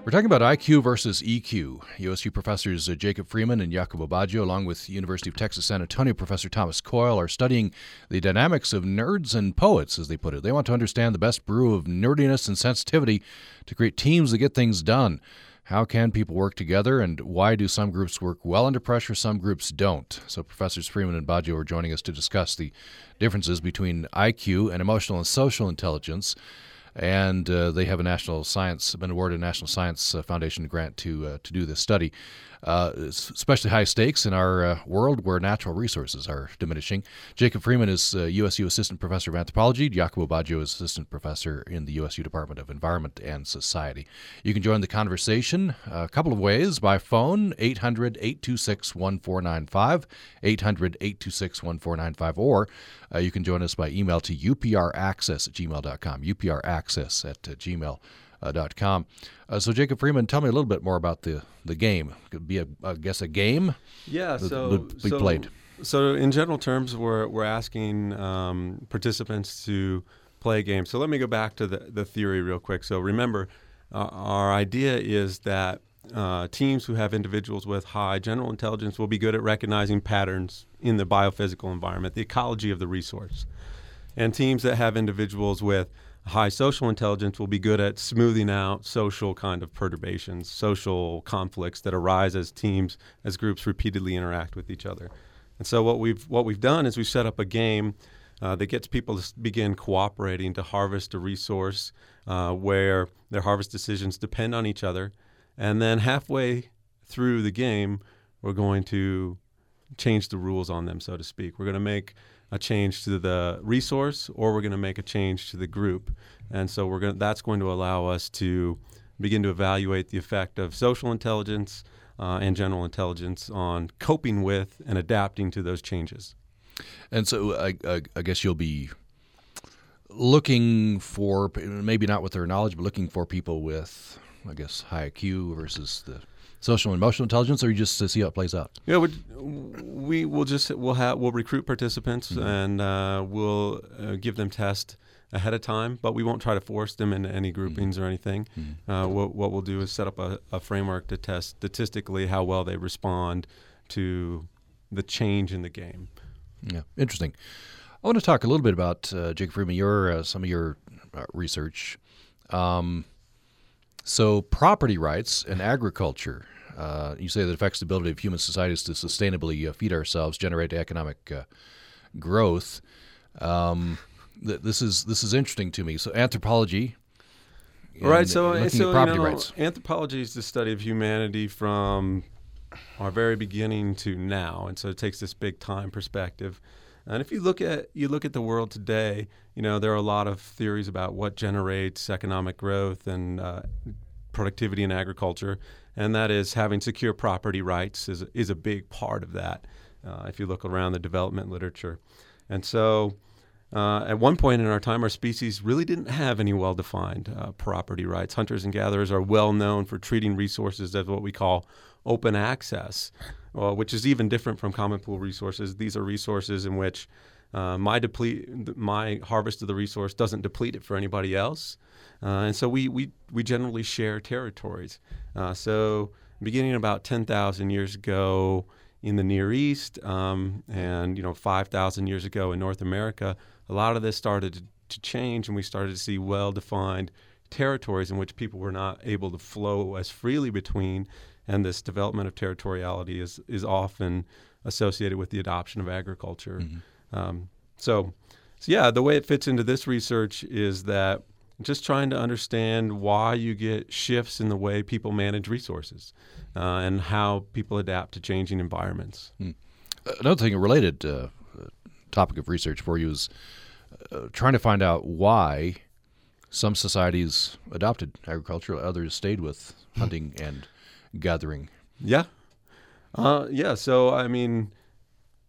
We're talking about IQ versus EQ. USU professors uh, Jacob Freeman and Jacopo Baggio, along with University of Texas San Antonio professor Thomas Coyle, are studying the dynamics of nerds and poets, as they put it. They want to understand the best brew of nerdiness and sensitivity to create teams that get things done. How can people work together, and why do some groups work well under pressure, some groups don't? So, Professors Freeman and Baggio are joining us to discuss the differences between IQ and emotional and social intelligence and uh, they have a national science been awarded a national science uh, foundation grant to uh, to do this study. Uh, especially high stakes in our uh, world where natural resources are diminishing. Jacob Freeman is USU uh, Assistant Professor of Anthropology. Jacopo Baggio is Assistant Professor in the USU Department of Environment and Society. You can join the conversation a couple of ways by phone 800 826 1495, 800 826 1495, or uh, you can join us by email to upraccess at gmail.com, upraccess at uh, gmail.com. Uh, uh, so, Jacob Freeman, tell me a little bit more about the, the game. Could be, a, I guess, a game yeah, that so, be so, played. So, in general terms, we're, we're asking um, participants to play a game. So, let me go back to the, the theory real quick. So, remember, uh, our idea is that uh, teams who have individuals with high general intelligence will be good at recognizing patterns in the biophysical environment, the ecology of the resource. And teams that have individuals with high social intelligence will be good at smoothing out social kind of perturbations, social conflicts that arise as teams, as groups repeatedly interact with each other. And so what we've what we've done is we've set up a game uh, that gets people to begin cooperating to harvest a resource uh, where their harvest decisions depend on each other, and then halfway through the game, we're going to change the rules on them, so to speak. We're going to make a change to the resource or we're going to make a change to the group. And so we're going that's going to allow us to begin to evaluate the effect of social intelligence uh, and general intelligence on coping with and adapting to those changes. And so I, I, I guess you'll be looking for maybe not with their knowledge, but looking for people with, I guess, high IQ versus the social and emotional intelligence, or you just to see how it plays out? Yeah, we, we will just we'll have we'll recruit participants Mhm. and uh, we'll uh, give them tests ahead of time, but we won't try to force them into any groupings or anything. Uh, what, what we'll do is set up a, a framework to test statistically how well they respond to the change in the game. Yeah, interesting. I want to talk a little bit about uh, Jacob Freeman, your uh, some of your uh, research. Um, so, property rights and agriculture. Uh, you say that affects the ability of human societies to sustainably uh, feed ourselves, generate economic uh, growth. Um, th- this is this is interesting to me. So, anthropology. right. So, so at property you know, rights. anthropology is the study of humanity from our very beginning to now, and so it takes this big time perspective. And if you look at you look at the world today, you know there are a lot of theories about what generates economic growth and uh, productivity in agriculture, and that is having secure property rights is is a big part of that. Uh, if you look around the development literature, and so uh, at one point in our time, our species really didn't have any well defined uh, property rights. Hunters and gatherers are well known for treating resources as what we call open access, uh, which is even different from common pool resources. These are resources in which uh, my deplete, my harvest of the resource doesn't deplete it for anybody else, uh, and so we, we we generally share territories. Uh, so beginning about ten thousand years ago in the Near East, um, and you know five thousand years ago in North America, a lot of this started to, to change, and we started to see well-defined territories in which people were not able to flow as freely between, and this development of territoriality is is often associated with the adoption of agriculture. Um, so, so yeah, the way it fits into this research is that just trying to understand why you get shifts in the way people manage resources uh, and how people adapt to changing environments. Hmm. Another thing, a related uh, topic of research for you is uh, trying to find out why some societies adopted agriculture, others stayed with hunting and gathering. Yeah. Uh, yeah. So, I mean,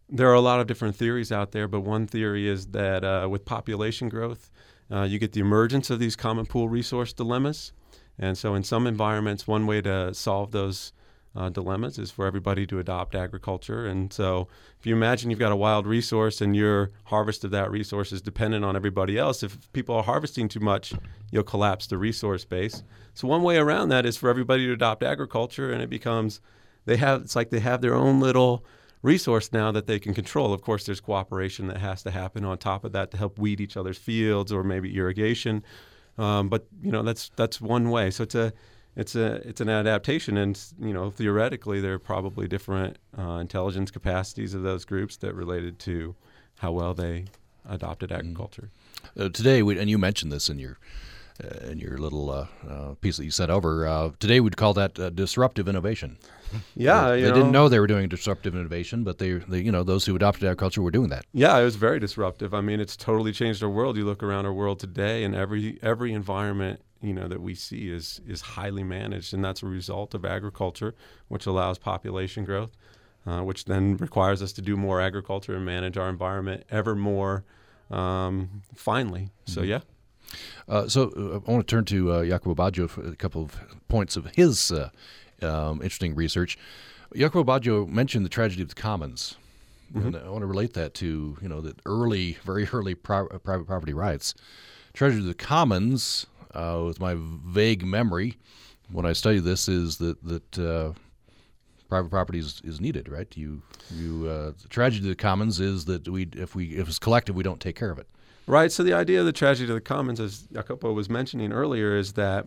there are a lot of different theories out there, but one theory is that uh, with population growth, uh, you get the emergence of these common pool resource dilemmas. And so, in some environments, one way to solve those uh, dilemmas is for everybody to adopt agriculture. And so, if you imagine you've got a wild resource and your harvest of that resource is dependent on everybody else, if people are harvesting too much, you'll collapse the resource base. So, one way around that is for everybody to adopt agriculture, and it becomes they have it's like they have their own little resource now that they can control. Of course, there's cooperation that has to happen on top of that to help weed each other's fields or maybe irrigation. Um, but you know that's that's one way. So it's a it's a it's an adaptation, and you know theoretically there are probably different uh, intelligence capacities of those groups that related to how well they adopted agriculture. Uh, today, we, and you mentioned this in your uh, in your little uh, uh, piece that you sent over. Uh, today, we'd call that uh, disruptive innovation. Yeah, they, they didn't know- know they were doing disruptive innovation, but they, they, you know, those who adopted agriculture were doing that. Yeah, it was very disruptive. I mean, it's totally changed our world. You look around our world today, and every every environment you know that we see is is highly managed, and that's a result of agriculture, which allows population growth, uh, which then requires us to do more agriculture and manage our environment ever more um, finely. So Mhm. yeah. Uh, so uh, I want to turn to uh, Jacopo Baggio for a couple of points of his uh, um, interesting research. Jacopo Baggio mentioned the tragedy of the commons. And I want to relate that to you know the early, very early pri- private property rights. Tragedy of the commons, uh, with my vague memory, when I studied this, is that that uh, private property is, is needed, right? You you uh, the tragedy of the commons is that we if we if it's collective, we don't take care of it. Right. So the idea of the tragedy of the commons, as Jacopo was mentioning earlier, is that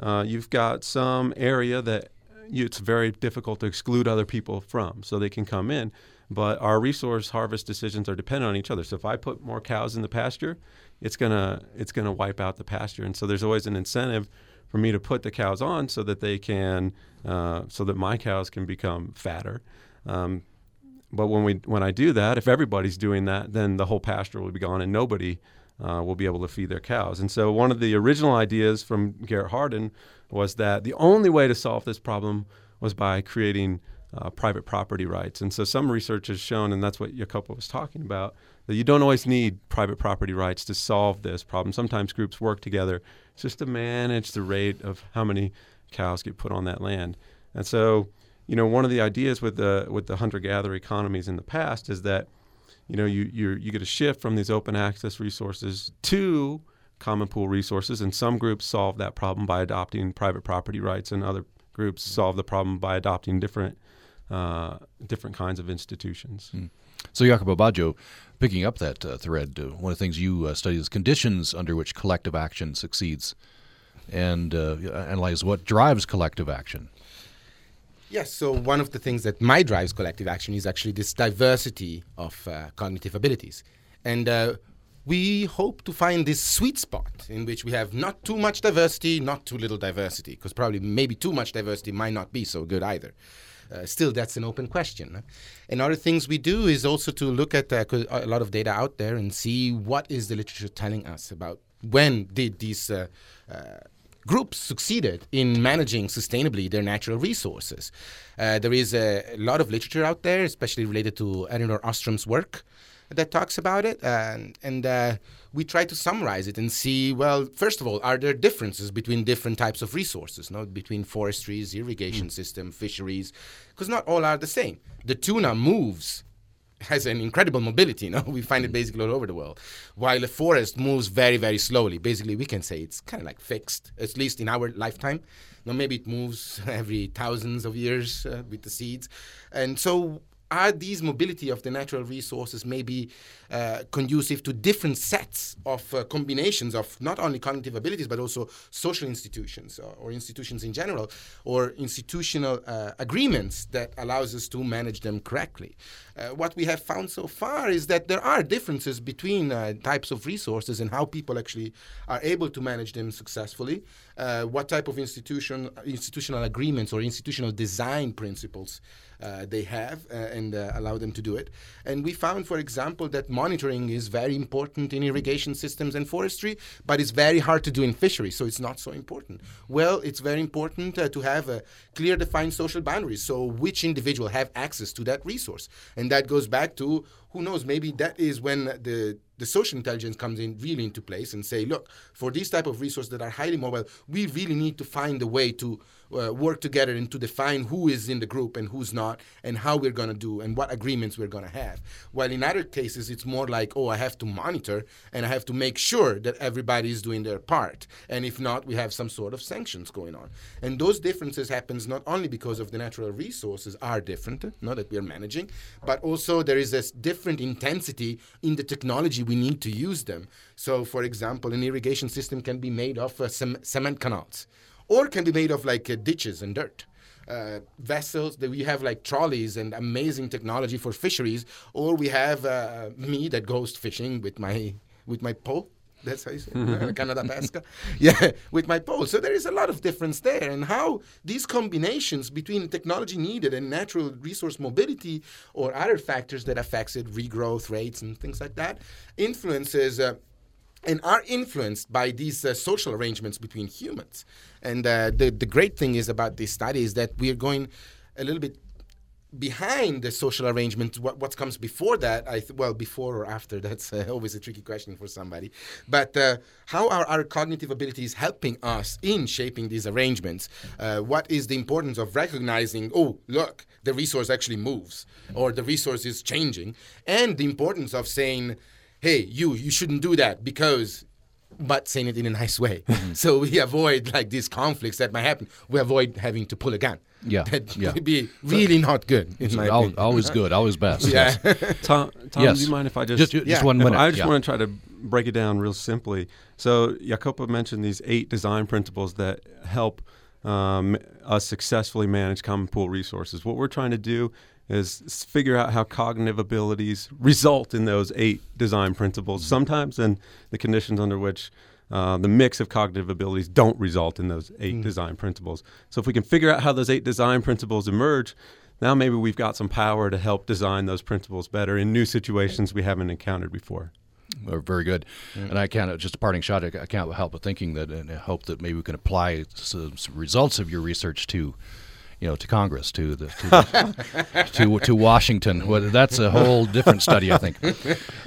uh, you've got some area that you, it's very difficult to exclude other people from, so they can come in. But our resource harvest decisions are dependent on each other. So if I put more cows in the pasture, it's gonna it's gonna wipe out the pasture. And so there's always an incentive for me to put the cows on so that they can uh, so that my cows can become fatter. Um, but when we when I do that, if everybody's doing that, then the whole pasture will be gone and nobody uh, will be able to feed their cows. And so one of the original ideas from Garrett Hardin was that the only way to solve this problem was by creating uh, private property rights. And so some research has shown, and that's what Jacopo was talking about, you don't always need private property rights to solve this problem. Sometimes groups work together just to manage the rate of how many cows get put on that land. And so, you know, one of the ideas with the with the hunter-gatherer economies in the past is that, you know, you you you get a shift from these open access resources to common pool resources, and some groups solve that problem by adopting private property rights, and other groups solve the problem by adopting different uh, different kinds of institutions. Hmm. So, Jacopo Baggio, picking up that uh, thread, uh, one of the things you uh, study is conditions under which collective action succeeds, and uh, analyze what drives collective action. Yes, so one of the things that my drives collective action is actually this diversity of uh, cognitive abilities. And uh, we hope to find this sweet spot in which we have not too much diversity, not too little diversity, because probably maybe too much diversity might not be so good either. Uh, still, that's an open question. And other things we do is also to look at uh, a lot of data out there and see what is the literature telling us about when did these uh, uh groups succeeded in managing sustainably their natural resources. Uh, there is a, lot of literature out there, especially related to Elinor Ostrom's work, that talks about it. and, and uh, we try to summarize it and see well, first of all, are there differences between different types of resources, no? between forestries, irrigation mm. system, fisheries? Because not all are the same. The tuna moves has an incredible mobility. You know, we find it mm. basically all over the world. While a forest moves very, very slowly. Basically, we can say it's kind of like fixed, at least in our lifetime. Now, maybe it moves every thousands of years uh, with the seeds, and so are these mobility of the natural resources maybe uh, conducive to different sets of uh, combinations of not only cognitive abilities but also social institutions or, or institutions in general or institutional uh, agreements that allows us to manage them correctly uh, what we have found so far is that there are differences between uh, types of resources and how people actually are able to manage them successfully uh, what type of institution institutional agreements or institutional design principles uh, they have uh, and uh, allow them to do it. And we found, for example, that monitoring is very important in irrigation systems and forestry, but it's very hard to do in fisheries, so it's not so important. Well, it's very important uh, to have a clear defined social boundaries, so which individual have access to that resource. And that goes back to who knows, maybe that is when the the social intelligence comes in really into place and say, look, for these type of resources that are highly mobile, we really need to find a way to uh, work together and to define who is in the group and who's not, and how we're going to do and what agreements we're going to have. While in other cases, it's more like, oh, I have to monitor and I have to make sure that everybody is doing their part, and if not, we have some sort of sanctions going on. And those differences happens not only because of the natural resources are different, not that we are managing, but also there is a different intensity in the technology we need to use them. So, for example, an irrigation system can be made of uh, cement canals or can be made of like uh, ditches and dirt. Uh, vessels that we have like trolleys and amazing technology for fisheries, or we have uh, me that goes fishing with my with my pole. That's how you say it, Canada Pesca. Yeah, with my pole. So there is a lot of difference there, and how these combinations between technology needed and natural resource mobility or other factors that affects it, regrowth rates and things like that, influences. Uh, and are influenced by these uh, social arrangements between humans. And uh, the, the great thing is about this study is that we're going a little bit behind the social arrangement what, what comes before that i th- well before or after that's uh, always a tricky question for somebody. But uh, how are our cognitive abilities helping us in shaping these arrangements? Uh, what is the importance of recognizing oh look the resource actually moves or the resource is changing? And the importance of saying hey, you, you shouldn't do that because but saying it in a nice way. Mm-hmm. So we avoid like these conflicts that might happen. We avoid having to pull a gun. Yeah, that yeah. would be really not good. In my always, always good, always best. Yeah. Yes. Tom, Tom yes. do you mind if I just just, just yeah. one minute? I just yeah. want to try to break it down real simply. So Jacopo mentioned these eight design principles that help um, us successfully manage common pool resources. What we're trying to do is figure out how cognitive abilities result in those eight design principles. Sometimes in the conditions under which uh, the mix of cognitive abilities don't result in those eight mm. design principles. So if we can figure out how those eight design principles emerge, now maybe we've got some power to help design those principles better in new situations we haven't encountered before. very good. Mm. And I can't, just a parting shot, I can't help but thinking that and I hope that maybe we can apply some, some results of your research to you know, to Congress, to the to the, to, to, Washington. Well, that's a whole different study, I think.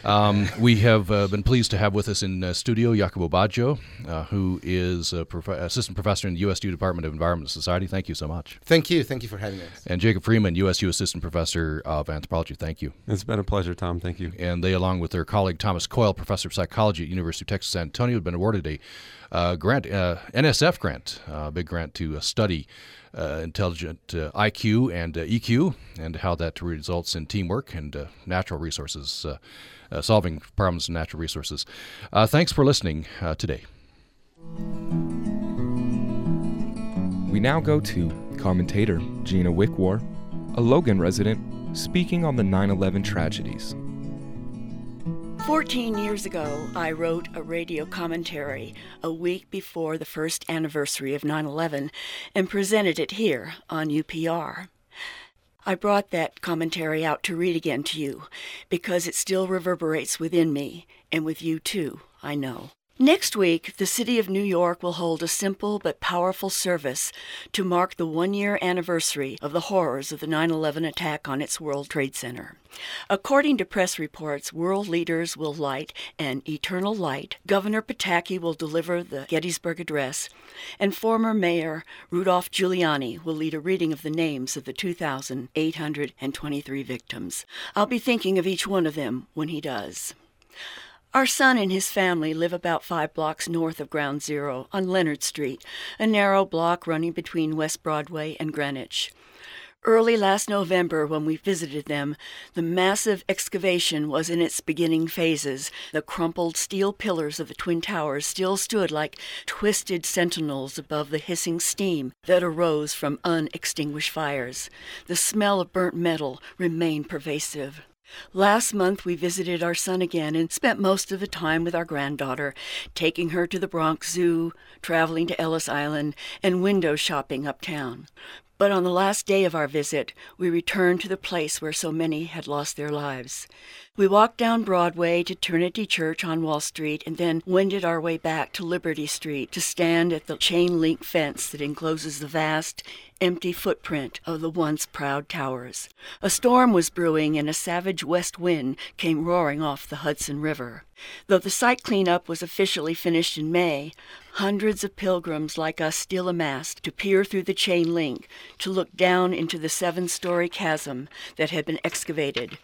Um, we have uh, been pleased to have with us in uh, studio Jacopo Baggio, uh, who is prof- assistant professor in the USU Department of Environment and Society. Thank you so much. Thank you. Thank you for having us. And Jacob Freeman, USU assistant professor of anthropology. Thank you. It's been a pleasure, Tom. Thank you. And they, along with their colleague Thomas Coyle, professor of psychology at University of Texas San Antonio, have been awarded a uh, grant, uh, NSF grant, a uh, big grant to study Uh, intelligent uh, IQ and uh, EQ, and how that results in teamwork and uh, natural resources, uh, solving problems in natural resources. thanks for listening today. We now go to commentator Gina Wickwar, a Logan resident, speaking on the 9 11 tragedies. 14 years ago, I wrote a radio commentary a week before the first anniversary of 9 11 and presented it here on UPR. I brought that commentary out to read again to you because it still reverberates within me and with you too, I know. Next week, the City of New York will hold a simple but powerful service to mark the one year anniversary of the horrors of the 9 11 attack on its World Trade Center. According to press reports, world leaders will light an eternal light, Governor Pataki will deliver the Gettysburg Address, and former Mayor Rudolph Giuliani will lead a reading of the names of the 2,823 victims. I'll be thinking of each one of them when he does. Our son and his family live about five blocks north of Ground Zero on Leonard Street, a narrow block running between West Broadway and Greenwich. Early last November, when we visited them, the massive excavation was in its beginning phases. The crumpled steel pillars of the Twin Towers still stood like twisted sentinels above the hissing steam that arose from unextinguished fires. The smell of burnt metal remained pervasive. Last month, we visited our son again and spent most of the time with our granddaughter, taking her to the Bronx Zoo, traveling to Ellis Island, and window shopping uptown. But on the last day of our visit, we returned to the place where so many had lost their lives. We walked down Broadway to Trinity Church on Wall Street and then wended our way back to Liberty Street to stand at the chain link fence that encloses the vast, empty footprint of the once proud towers. A storm was brewing and a savage west wind came roaring off the Hudson River. Though the site cleanup was officially finished in May, hundreds of pilgrims like us still amassed to peer through the chain link, to look down into the seven story chasm that had been excavated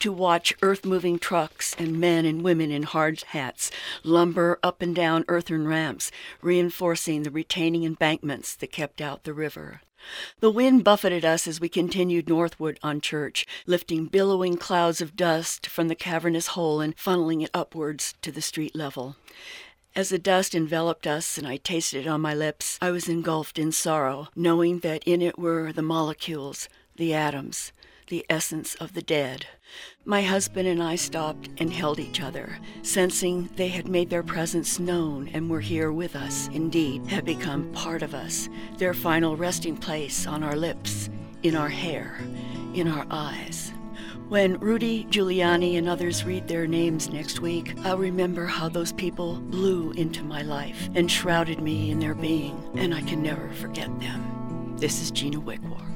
to watch earth moving trucks and men and women in hard hats lumber up and down earthen ramps, reinforcing the retaining embankments that kept out the river. The wind buffeted us as we continued northward on church, lifting billowing clouds of dust from the cavernous hole and funneling it upwards to the street level. As the dust enveloped us and I tasted it on my lips, I was engulfed in sorrow, knowing that in it were the molecules, the atoms, the essence of the dead. My husband and I stopped and held each other, sensing they had made their presence known and were here with us, indeed, had become part of us, their final resting place on our lips, in our hair, in our eyes. When Rudy Giuliani and others read their names next week, I'll remember how those people blew into my life and shrouded me in their being, and I can never forget them. This is Gina Wickwar.